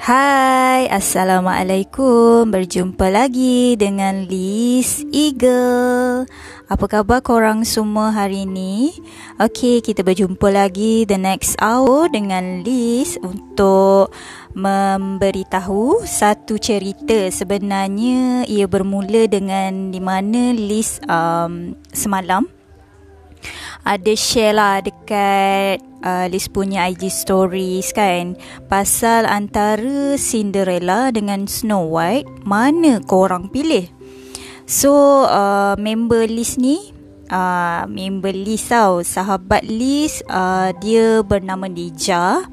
Hai, Assalamualaikum. Berjumpa lagi dengan Liz Eagle. Apa khabar korang semua hari ini? Okay, kita berjumpa lagi the next hour dengan Liz Untuk memberitahu satu cerita. Sebenarnya ia bermula dengan di mana Liz um, semalam ada share lah dekat uh, Liz punya IG stories kan. Pasal antara Cinderella dengan Snow White mana korang pilih? So uh, member Liz ni uh, member Liz tau sahabat Liz uh, dia bernama Dija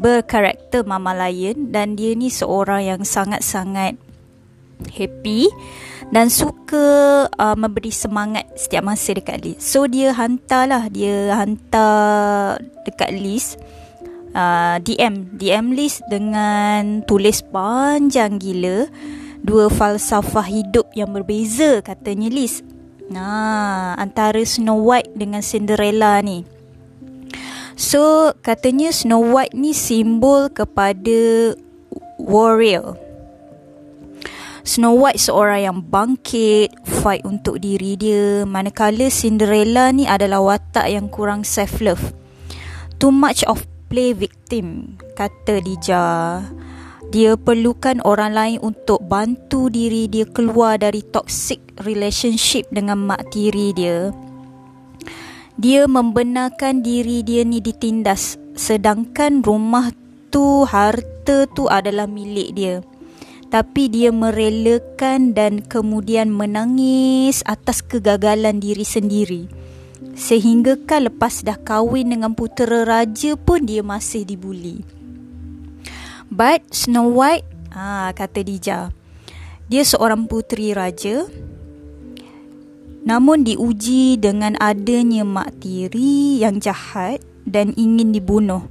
berkarakter Mama Lion dan dia ni seorang yang sangat-sangat happy dan suka uh, memberi semangat setiap masa dekat Liz. So dia hantarlah dia hantar dekat Liz uh, DM DM Liz dengan tulis panjang gila dua falsafah hidup yang berbeza katanya Liz. Nah, antara Snow White dengan Cinderella ni. So, katanya Snow White ni simbol kepada warrior. Snow White seorang yang bangkit, fight untuk diri dia, manakala Cinderella ni adalah watak yang kurang self-love. Too much of play victim, kata Dija. Dia perlukan orang lain untuk bantu diri dia keluar dari toxic relationship dengan mak tiri dia. Dia membenarkan diri dia ni ditindas sedangkan rumah tu, harta tu adalah milik dia tapi dia merelakan dan kemudian menangis atas kegagalan diri sendiri. Sehingga kan lepas dah kahwin dengan putera raja pun dia masih dibuli. But Snow White, ah kata Dija, dia seorang puteri raja. Namun diuji dengan adanya mak tiri yang jahat dan ingin dibunuh.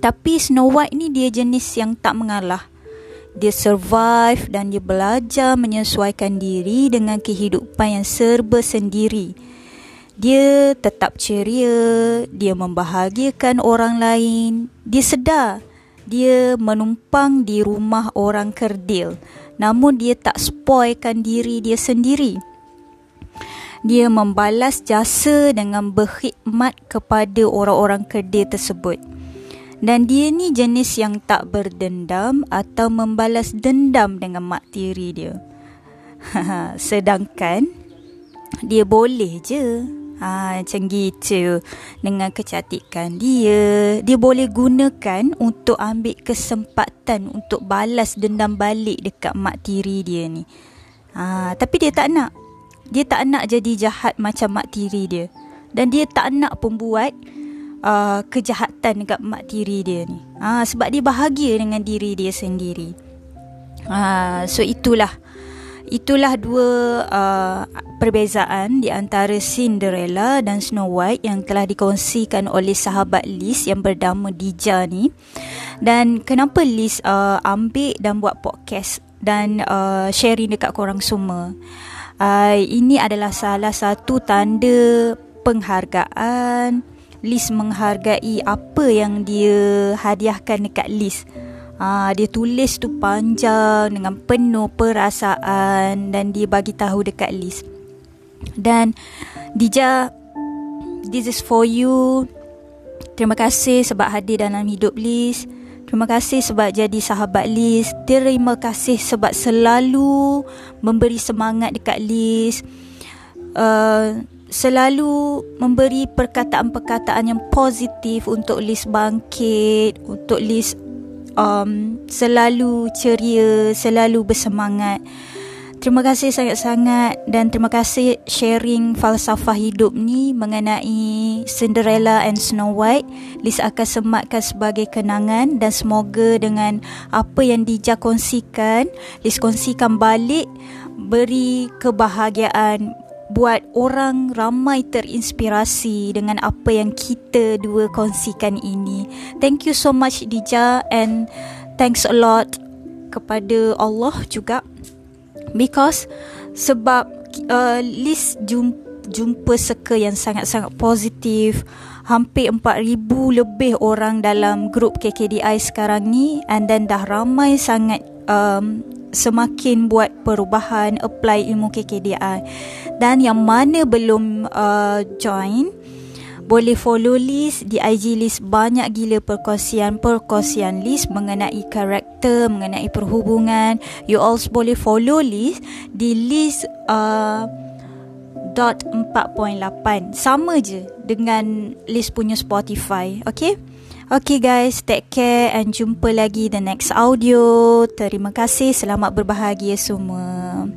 Tapi Snow White ni dia jenis yang tak mengalah dia survive dan dia belajar menyesuaikan diri dengan kehidupan yang serba sendiri. Dia tetap ceria, dia membahagiakan orang lain, dia sedar dia menumpang di rumah orang kerdil namun dia tak spoilkan diri dia sendiri. Dia membalas jasa dengan berkhidmat kepada orang-orang kerdil tersebut. Dan dia ni jenis yang tak berdendam atau membalas dendam dengan mak tiri dia. Sedangkan dia boleh je ha, macam gitu dengan kecantikan dia. Dia boleh gunakan untuk ambil kesempatan untuk balas dendam balik dekat mak tiri dia ni. Ha, tapi dia tak nak. Dia tak nak jadi jahat macam mak tiri dia. Dan dia tak nak pun buat uh, kejahatan dekat mak tiri dia ni. Uh, sebab dia bahagia dengan diri dia sendiri. Uh, so itulah itulah dua uh, perbezaan di antara Cinderella dan Snow White yang telah dikongsikan oleh sahabat Liz yang bernama Dija ni. Dan kenapa Liz uh, ambil dan buat podcast dan uh, sharing dekat korang semua. Uh, ini adalah salah satu tanda penghargaan Liz menghargai apa yang dia hadiahkan dekat Liz. Ha, dia tulis tu panjang dengan penuh perasaan dan dia bagi tahu dekat Liz. Dan Dija, this is for you. Terima kasih sebab hadir dalam hidup Liz. Terima kasih sebab jadi sahabat Liz. Terima kasih sebab selalu memberi semangat dekat Liz. Uh, selalu memberi perkataan-perkataan yang positif untuk Liz bangkit, untuk Liz um, selalu ceria, selalu bersemangat. Terima kasih sangat-sangat dan terima kasih sharing falsafah hidup ni mengenai Cinderella and Snow White. Liz akan sematkan sebagai kenangan dan semoga dengan apa yang Dija kongsikan, Liz kongsikan balik beri kebahagiaan buat orang ramai terinspirasi dengan apa yang kita dua kongsikan ini. Thank you so much Dija and thanks a lot kepada Allah juga because sebab uh, Liz jumpa jumpa circle yang sangat-sangat positif hampir 4,000 lebih orang dalam grup KKDI sekarang ni and then dah ramai sangat um, semakin buat perubahan apply ilmu KKDI dan yang mana belum uh, join boleh follow list. Di IG list banyak gila perkongsian perkongsian list mengenai karakter mengenai perhubungan. You also boleh follow list di list uh, dot 4.8 sama je dengan list punya Spotify okay Okay guys, take care and jumpa lagi the next audio. Terima kasih, selamat berbahagia semua.